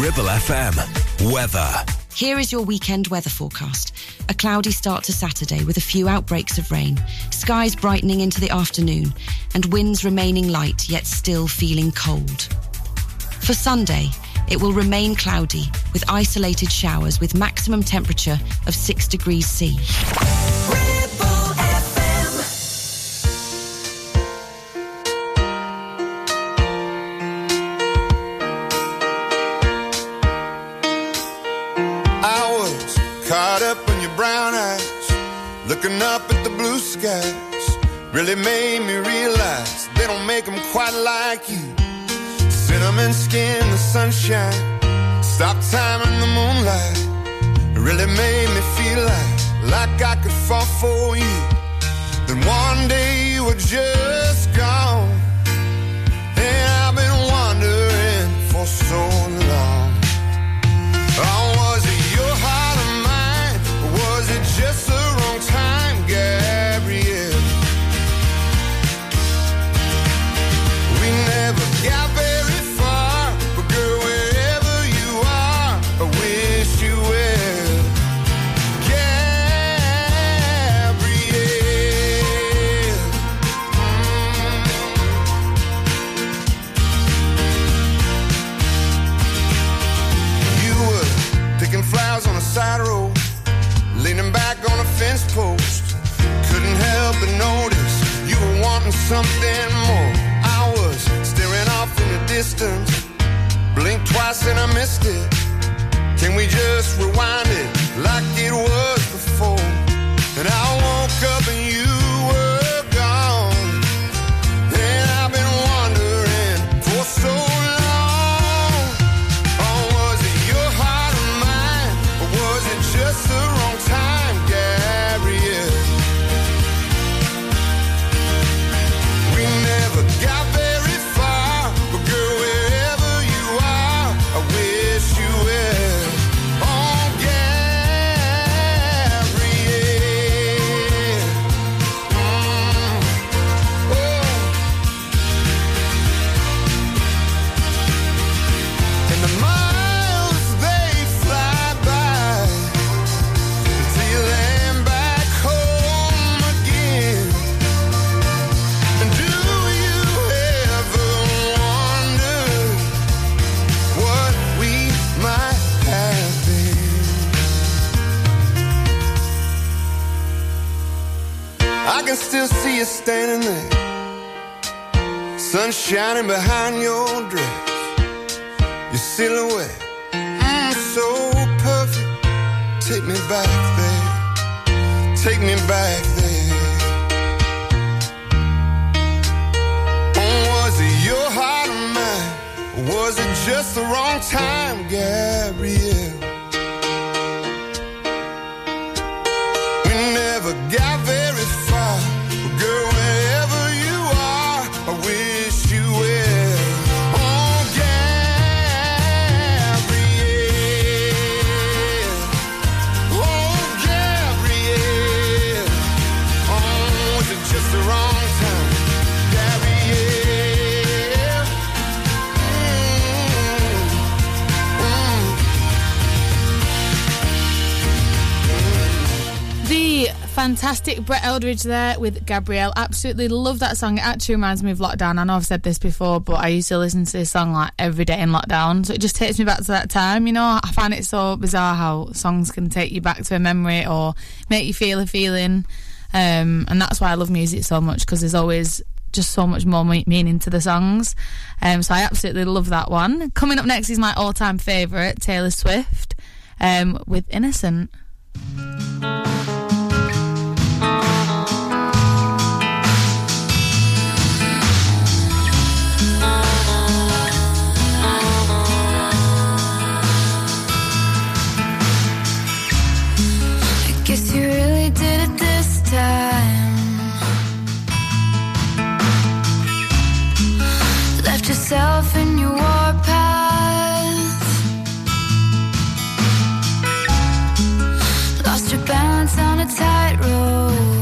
Ribble FM. Weather. Here is your weekend weather forecast. A cloudy start to Saturday with a few outbreaks of rain, skies brightening into the afternoon, and winds remaining light yet still feeling cold. For Sunday, it will remain cloudy with isolated showers with maximum temperature of 6 degrees C. Really made me realize they don't make them quite like you. Cinnamon skin, the sunshine, stop time in the moonlight. It really made me feel like, like I could fall for you. Then one day you were just gone, and I've been wondering for so long. Something more. I was staring off in the distance, blinked twice and I missed it. Can we just rewind it like it was behind fantastic Brett Eldredge there with Gabrielle. Absolutely love that song. It actually reminds me of lockdown. I know I've said this before, but I used to listen to this song like every day in lockdown. So it just takes me back to that time. You know, I find it so bizarre how songs can take you back to a memory or make you feel a feeling. Um, and that's why I love music so much because there's always just so much more meaning to the songs. Um, so I absolutely love that one. Coming up next is my all time favourite, Taylor Swift, um, with Innocent. yourself in your warpath. Lost your balance on a tightrope.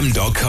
FM.com.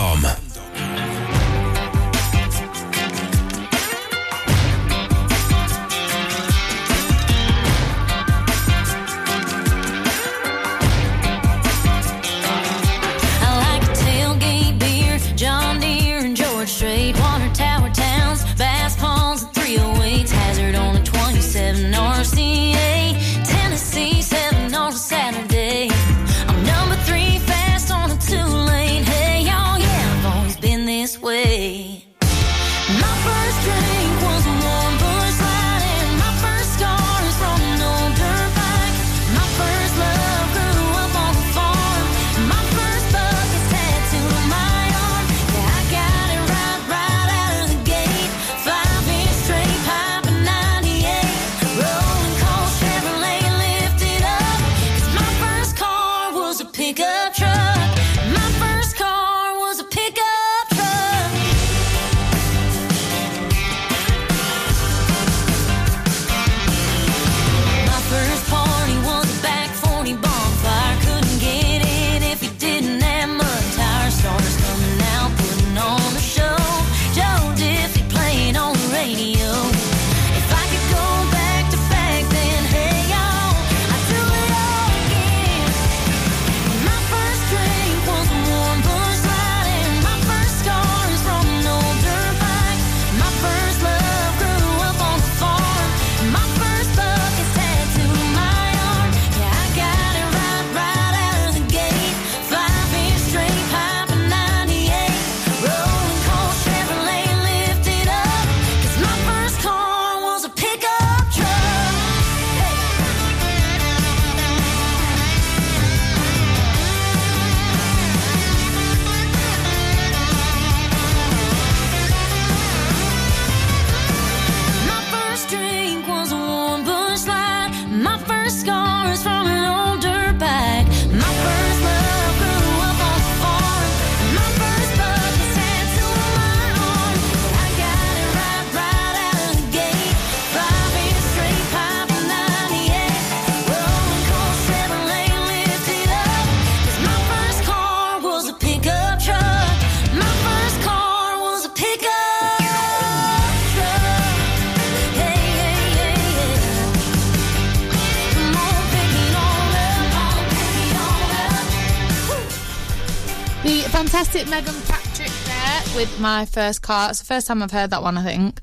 It's Megan Patrick there with my first car. It's the first time I've heard that one, I think.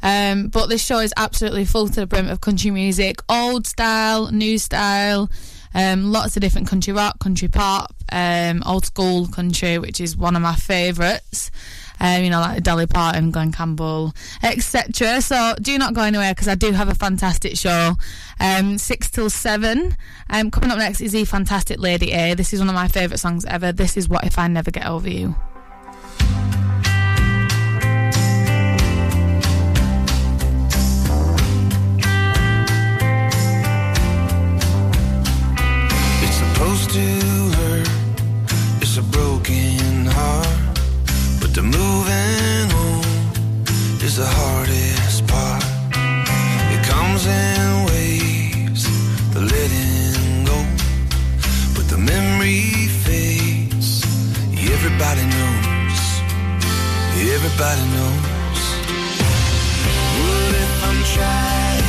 Um, but this show is absolutely full to the brim of country music, old style, new style, um, lots of different country rock, country pop, um, old school country, which is one of my favourites um, you know, like Dolly Parton, Glen Campbell, etc. So do not go anywhere because I do have a fantastic show, um, six till seven. Um, coming up next is the fantastic Lady A. This is one of my favourite songs ever. This is What If I Never Get Over You. everybody knows. What if I'm trying,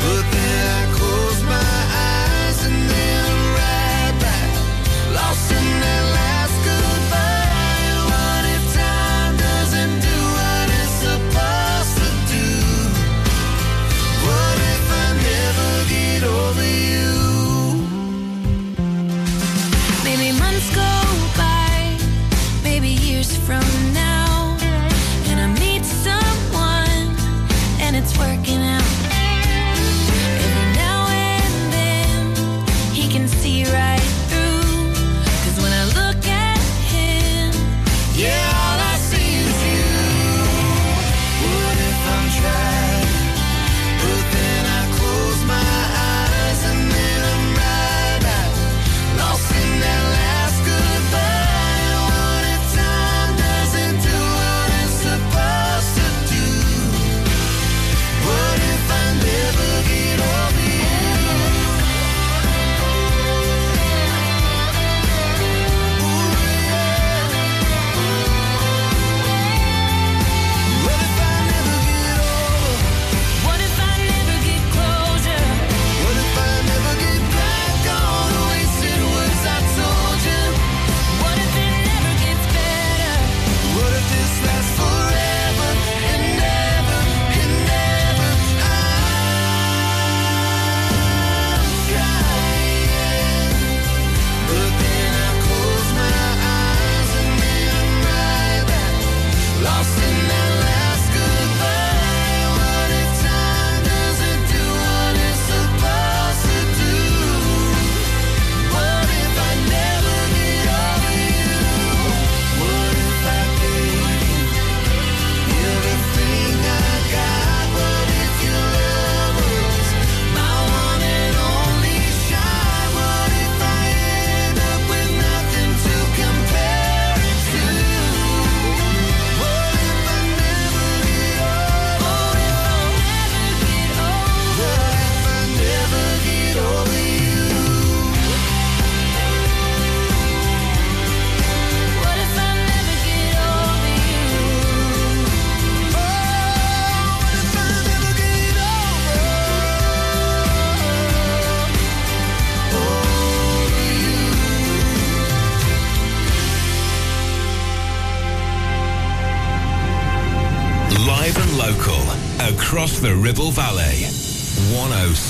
but then I close?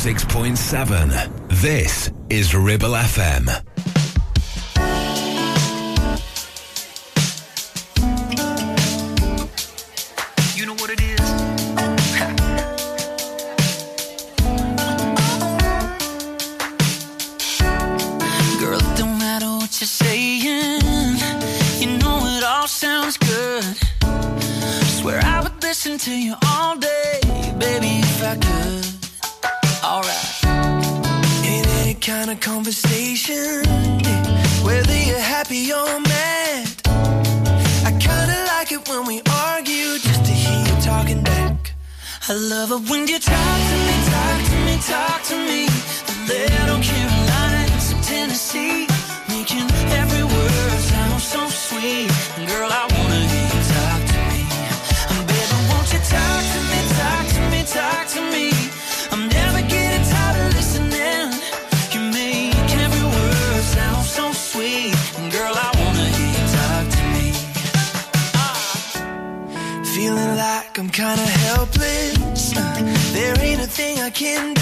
106.7. This is Ribble FM. can do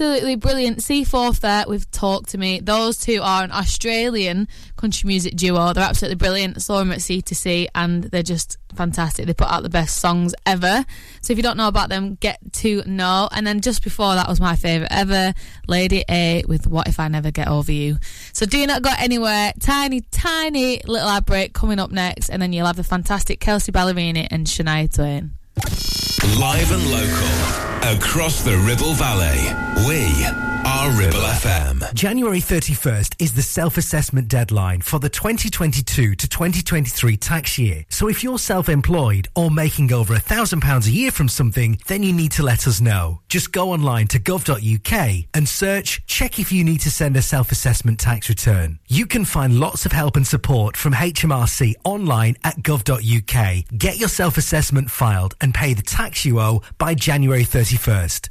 absolutely brilliant. Seaforth there with Talk to Me. Those two are an Australian country music duo. They're absolutely brilliant. Saw them at C2C and they're just fantastic. They put out the best songs ever. So if you don't know about them, get to know. And then just before that was my favourite ever, Lady A with What If I Never Get Over You. So do not go anywhere. Tiny, tiny little ad break coming up next. And then you'll have the fantastic Kelsea Ballerini and Shania Twain. Live and local, across the Ribble Valley, we are Ribble FM. January 31st is the self-assessment deadline for the 2022 to 2023 tax year. So if you're self-employed or making over a thousand pounds a year from something, then you need to let us know. Just go online to gov.uk and search check if you need to send a self-assessment tax return. You can find lots of help and support from HMRC online at gov.uk. Get your self-assessment filed and pay the tax you owe by January 31st.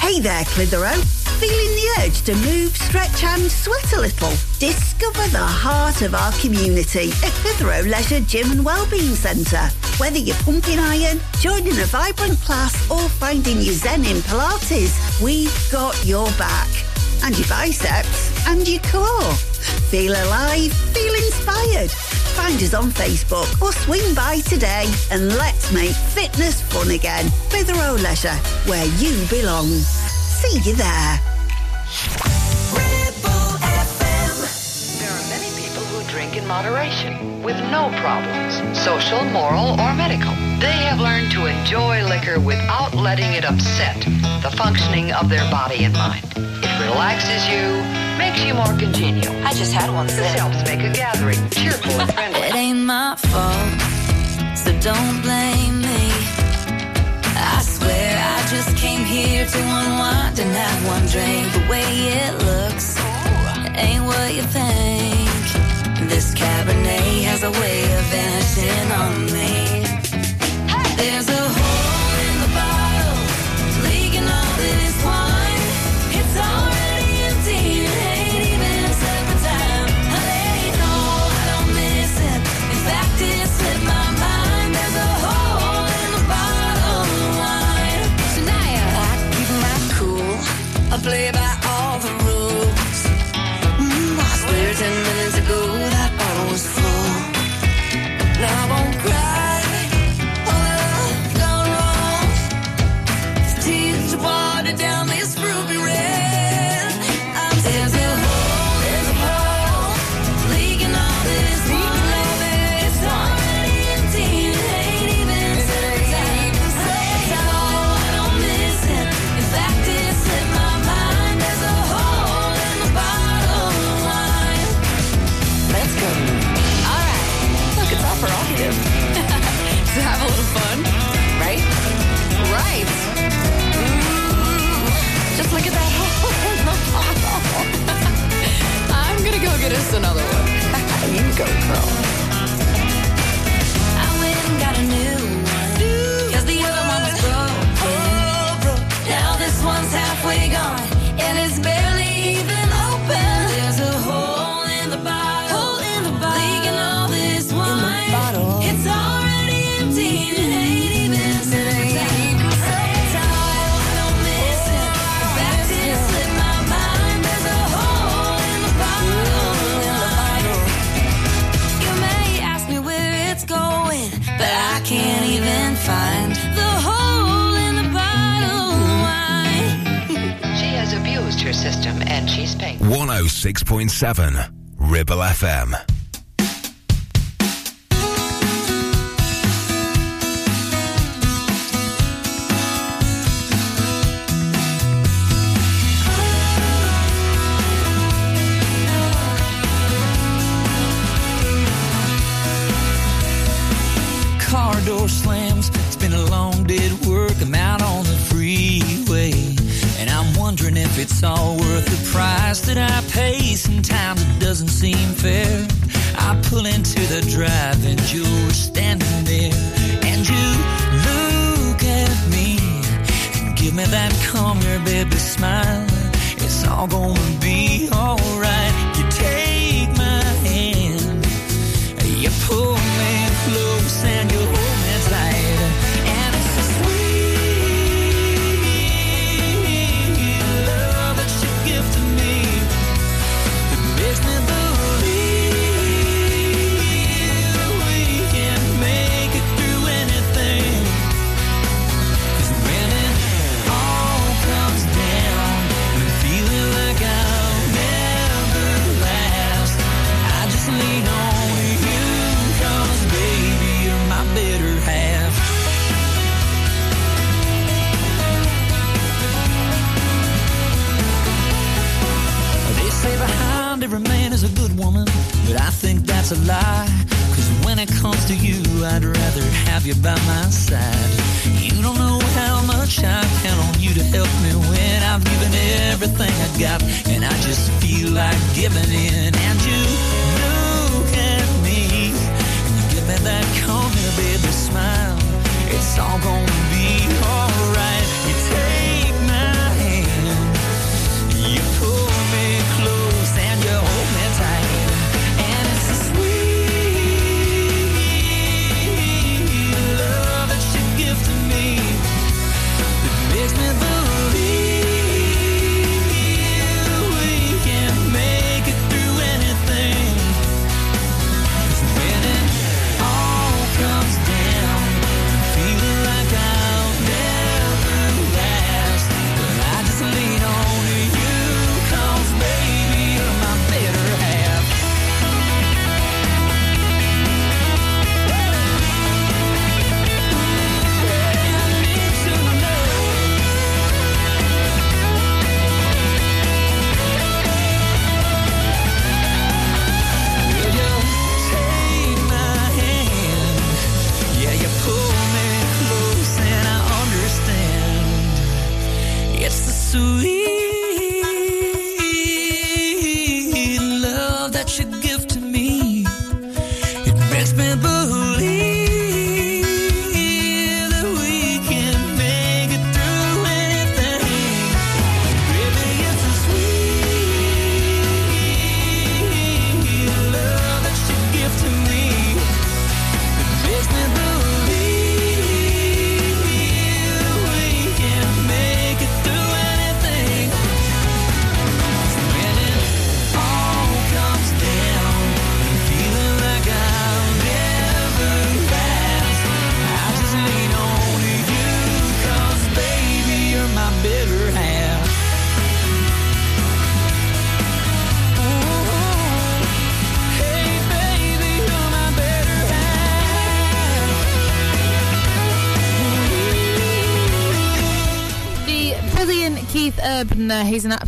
Hey there, Clitheroe. Feeling the urge to move, stretch and sweat a little? Discover the heart of our community at Clitheroe Leisure Gym and Wellbeing Centre. Whether you're pumping iron, joining a vibrant class or finding your zen in Pilates, we've got your back. And your biceps and your core. Feel alive, feel inspired. Find us on Facebook or swing by today and let's make fitness fun again. Clitheroe Leisure, where you belong. See you there. There are many people who drink in moderation with no problems, social, moral, or medical. They have learned to enjoy liquor without letting it upset the functioning of their body and mind. Relaxes you, makes you more congenial. I just had one. This helps make a gathering cheerful and friendly. It ain't my fault, so don't blame me. I swear I just came here to unwind and have one drink. The way it looks ain't what you think. This Cabernet has a way of vanishing on me. There's a hole 106.7 Sometimes it doesn't seem fair. I pull into the drive and you're standing there. And you look at me and give me that come here, baby smile. It's all gonna be alright. A lie. Cause when it comes to you, I'd rather have you by my side. You don't know how much I count on you to help me when I've given everything I got, and I just feel like giving in. And you look at me, and you give me that come here, baby, smile. It's all gonna be alright.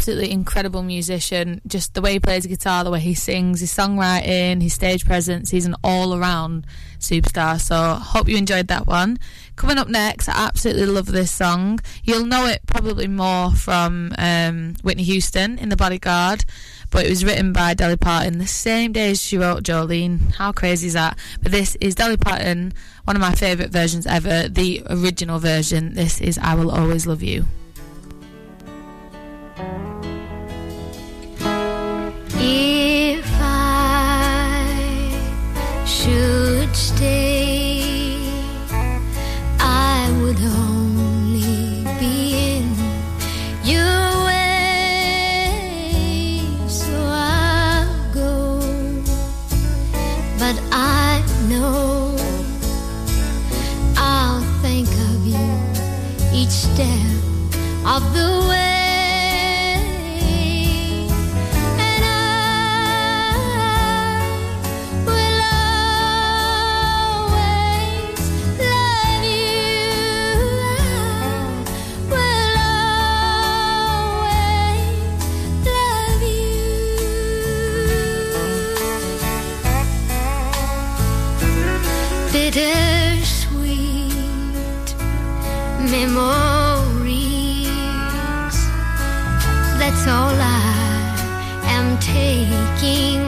Absolutely incredible musician. Just the way he plays guitar, the way he sings, his songwriting, his stage presence, he's an all around superstar. So hope you enjoyed that one. Coming up next, I absolutely love this song. You'll know it probably more from um, Whitney Houston in The Bodyguard, but it was written by Dolly Parton the same day as she wrote Jolene. How crazy is that? But this is Dolly Parton, one of my favourite versions ever, the original version. This is I Will Always Love You. Of you each day of the way. bittersweet memories. That's all I am taking.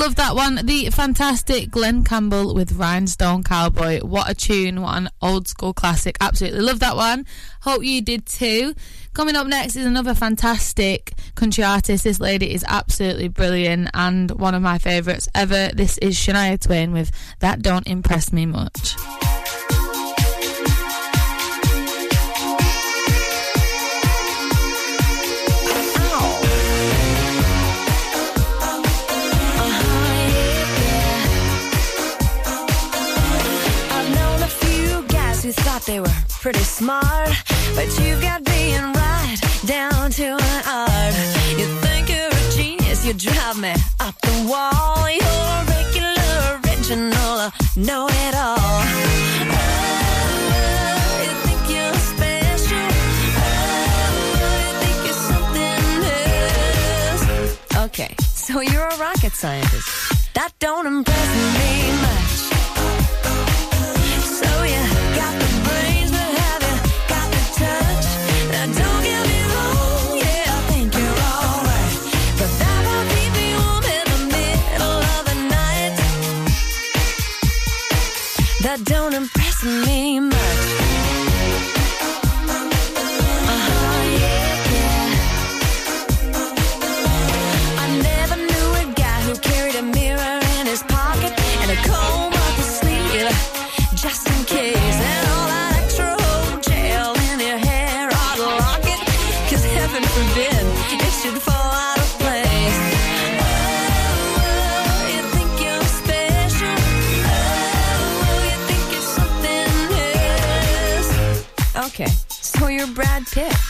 love that one. The fantastic Glen Campbell with Rhinestone Cowboy. What a tune. What an old school classic. Absolutely love that one. Hope you did too. Coming up next is another fantastic country artist. This lady is absolutely brilliant and one of my favourites ever. This is Shania Twain with That Don't Impress Me Much. thought they were pretty smart, but you got being right down to an art. You think you're a genius, you drive me up the wall. You're a regular, original, know it all. Okay, so you're a rocket scientist. That don't impress me much. don't impress me much. tip.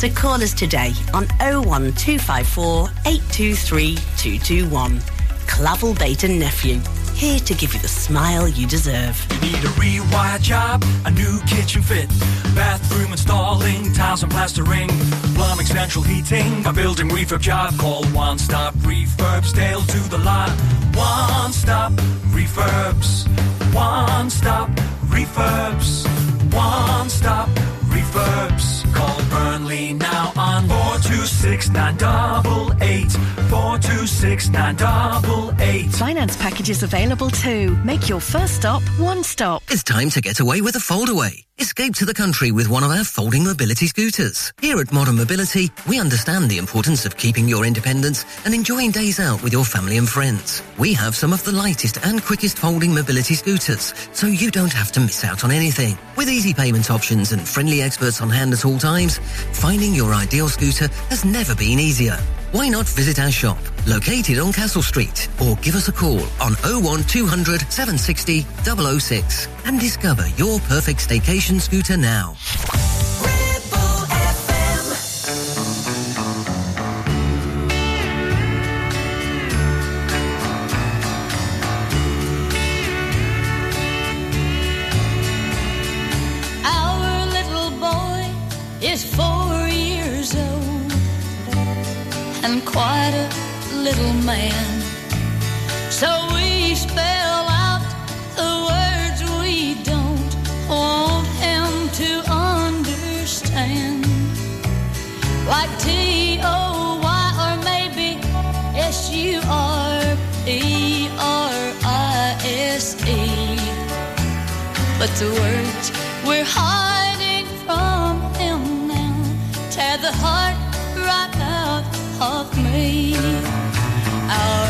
So call us today on 01254 823 221. Clavel Bait and Nephew, here to give you the smile you deserve. You need a rewire job, a new kitchen fit, bathroom installing, tiles and plastering, plumbing, central heating, a building refurb job. Call One Stop Refurbs, Dale to the lot. One Stop Refurbs, One Stop Refurbs, One Stop Refurbs. Call Burnley now on 426 988 426 988. Finance packages available too. Make your first stop one stop. It's time to get away with a foldaway. Escape to the country with one of our folding mobility scooters. Here at Modern Mobility, we understand the importance of keeping your independence and enjoying days out with your family and friends. We have some of the lightest and quickest folding mobility scooters, so you don't have to miss out on anything. With easy payment options and friendly experts on hand at all times, finding your ideal scooter has never been easier. Why not visit our shop, located on Castle Street, or give us a call on 01200 760 006 and discover your perfect staycation scooter now. Little man. So we spell out the words we don't want him to understand. Like T O Y or maybe S U R P R I S E. But the words we're hiding from him now tear the heart right out of me. Our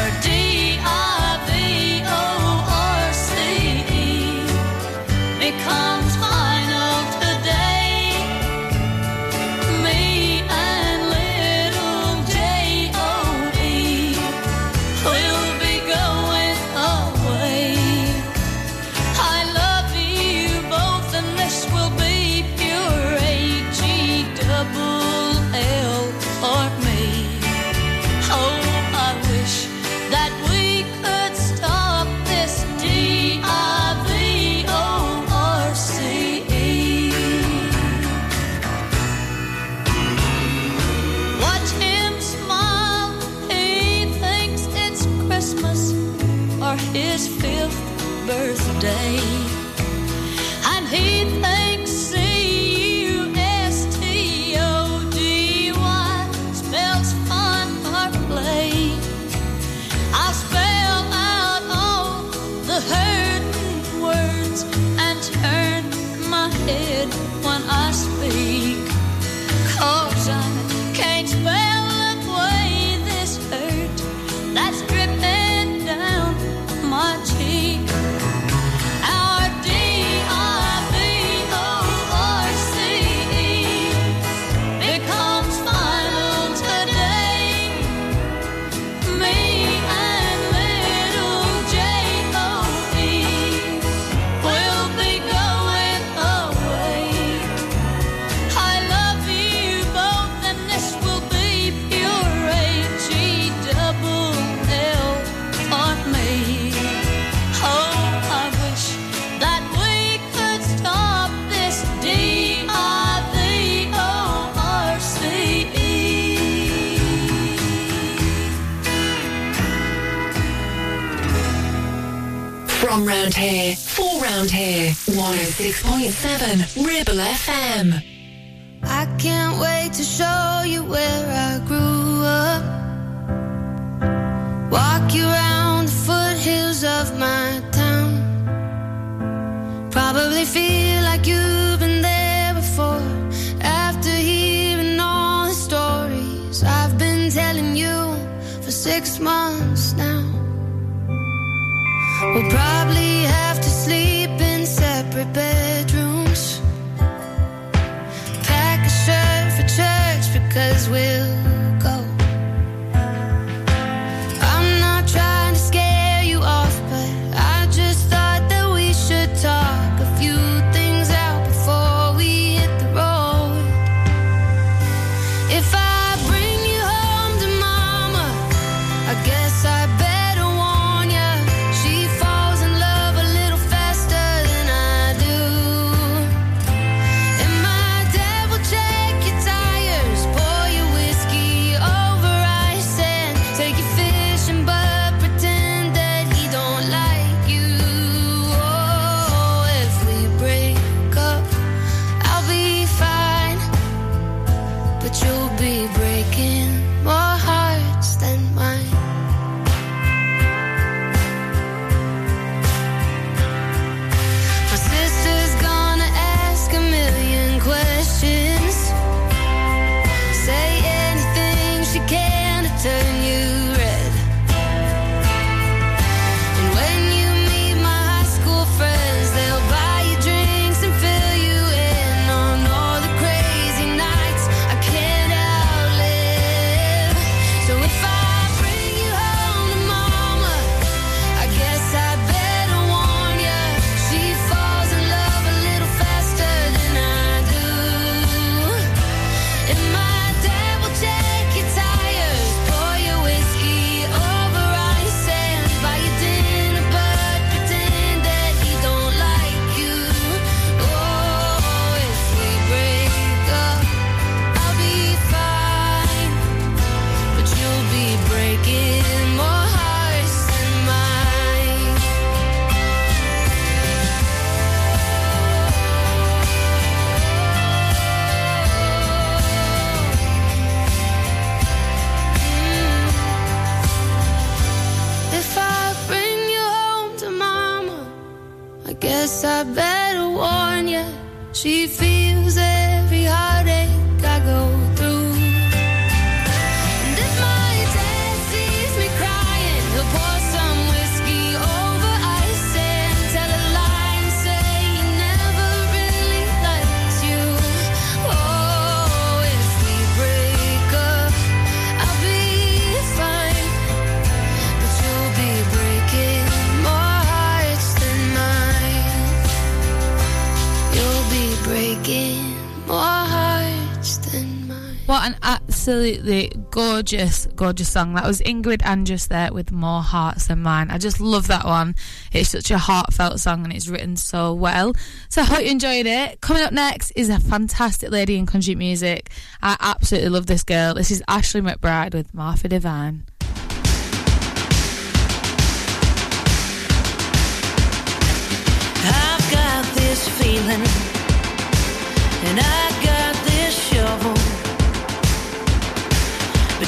around here. 106.7 Ribble FM. I can't wait to show you where I grew up. Walk you around the foothills of my town. Probably feel like you've been there before. After hearing all the stories I've been telling you for six months now. We'll probably have to sleep. She feels What an absolutely gorgeous, gorgeous song. That was Ingrid Andress there with More Hearts Than Mine. I just love that one. It's such a heartfelt song and it's written so well. So I hope you enjoyed it. Coming up next is a fantastic lady in country music. I absolutely love this girl. This is Ashley McBryde with Martha Divine. I've got this feeling and I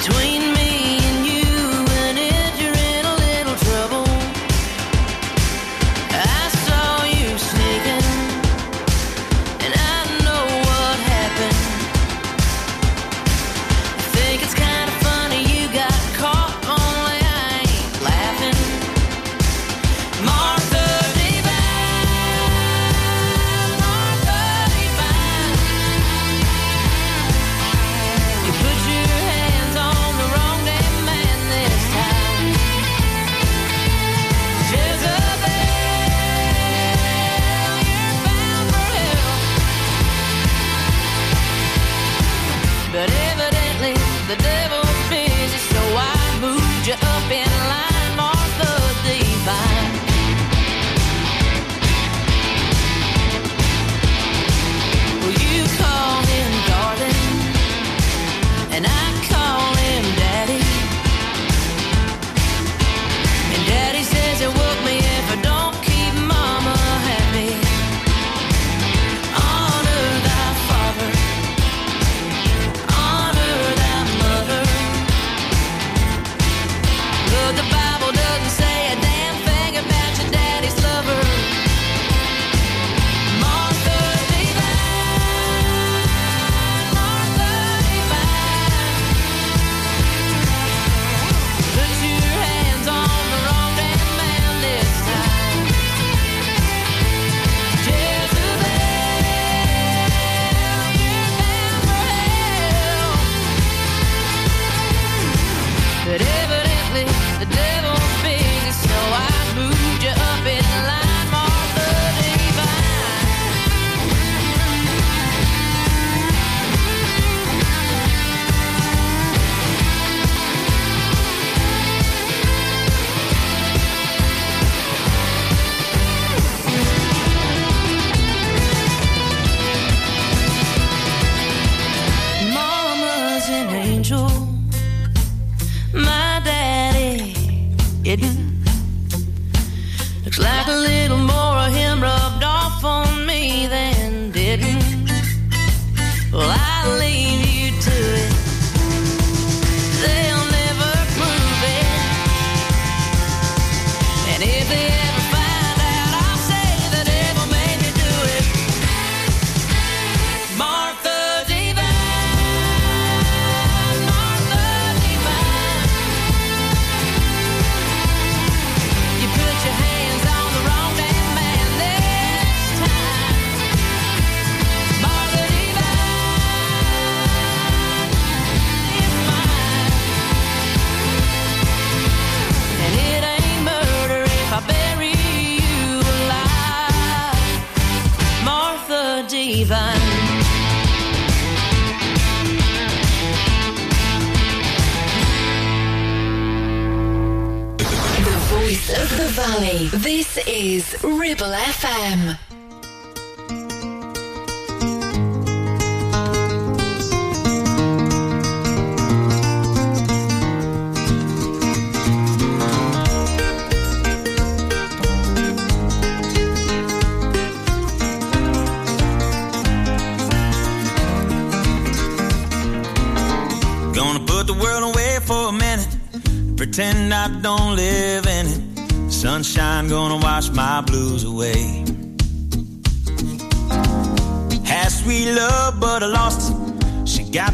between FM.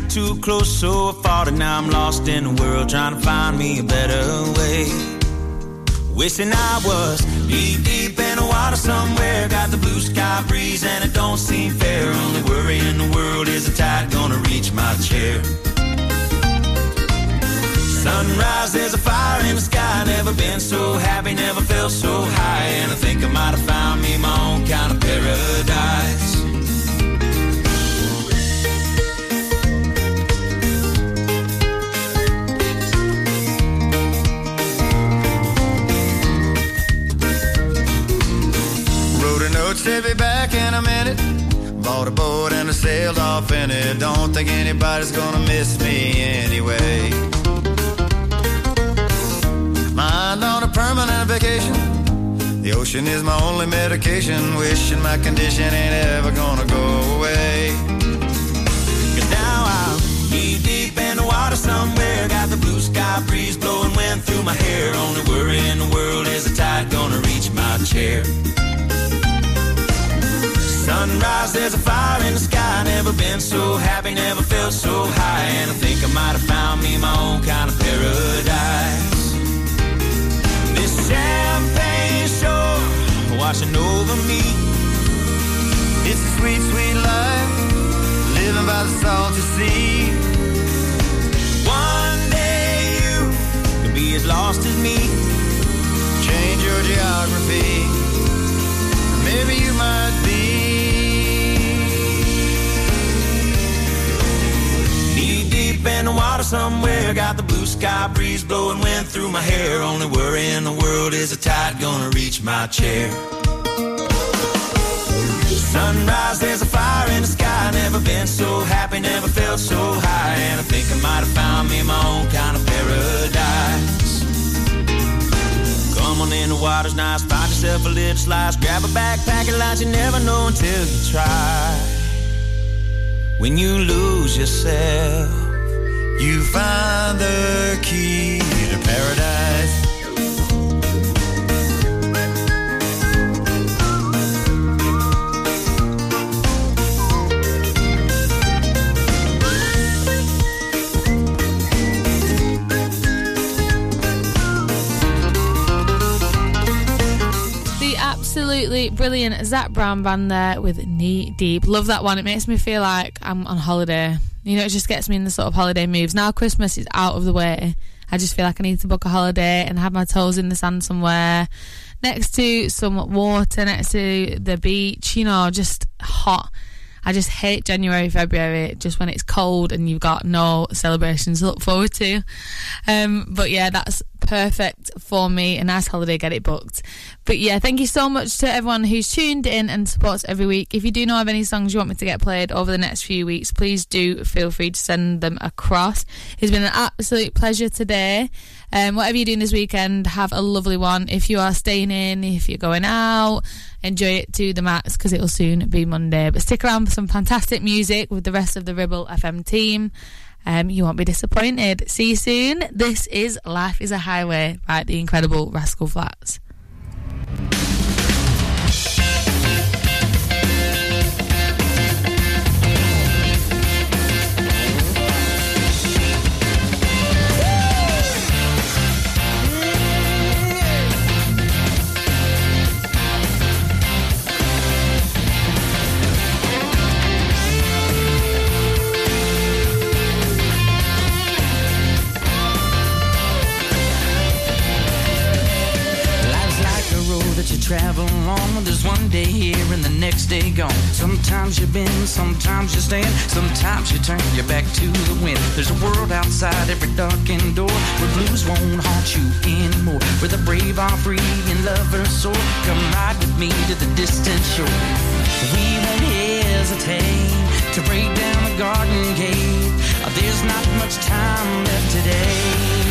Too close, so I fought it. Now I'm lost in the world, trying to find me a better way. Wishing I was deep in the water somewhere. Got the blue sky breeze, and it don't seem fair. Only worry in the world is the tide gonna reach my chair. Sunrise, there's a fire in the sky. Never been so happy, never felt so high. And I think I might have found me my own kind of paradise. A be back in a minute. Bought a boat and I sailed off in it. Don't think anybody's gonna miss me anyway. Mind on a permanent vacation. The ocean is my only medication. Wishing my condition ain't ever gonna go away. Now I'm knee deep in the water somewhere. Got the blue sky breeze blowing wind through my hair. Only worry in the world is the tide gonna reach my chair. Sunrise, there's a fire in the sky. Never been so happy, never felt so high. And I think I might have found me my own kind of paradise. This champagne shore washing over me. It's a sweet, sweet life. Living by the salty sea. One day you could be as lost as me. Change your geography. Maybe you might be. Deep in the water somewhere. Got the blue sky breeze blowing wind through my hair. Only worry in the world is the tide gonna reach my chair. Sunrise, there's a fire in the sky. Never been so happy, never felt so high. And I think I might have found me my own kind of paradise. Come on in, the water's nice. Find yourself a little slice. Grab a backpack and lunch. You never know until you try. When you lose yourself, you find the key to paradise. absolutely brilliant Zac Brown band there with Knee Deep. Love that one. It makes me feel like I'm on holiday. You know, it just gets me in the sort of holiday moves. Now Christmas is out of the way. I just feel like I need to book a holiday and have my toes in the sand somewhere next to some water, next to the beach, you know, just hot. I just hate January, February, just when it's cold and you've got no celebrations to look forward to. Um, but yeah, that's perfect for me. A nice holiday, get it booked. But yeah, thank you so much to everyone who's tuned in and supports every week. If you do know of any songs you want me to get played over the next few weeks, please do feel free to send them across. It's been an absolute pleasure today. Um, whatever you're doing this weekend, have a lovely one. If you are staying in, if you're going out, enjoy it to the max because it will soon be Monday. But stick around for some fantastic music with the rest of the Ribble FM team. Um, you won't be disappointed. See you soon. This is Life is a Highway by the incredible Rascal Flatts. Travel on. There's one day here and the next day gone. Sometimes you bend, sometimes you stand, sometimes you turn your back to the wind. There's a world outside every darkened door where blues won't haunt you anymore. Where the brave are free and lovers soar. Come ride with me to the distant shore. We won't hesitate to break down the garden gate. There's not much time left today.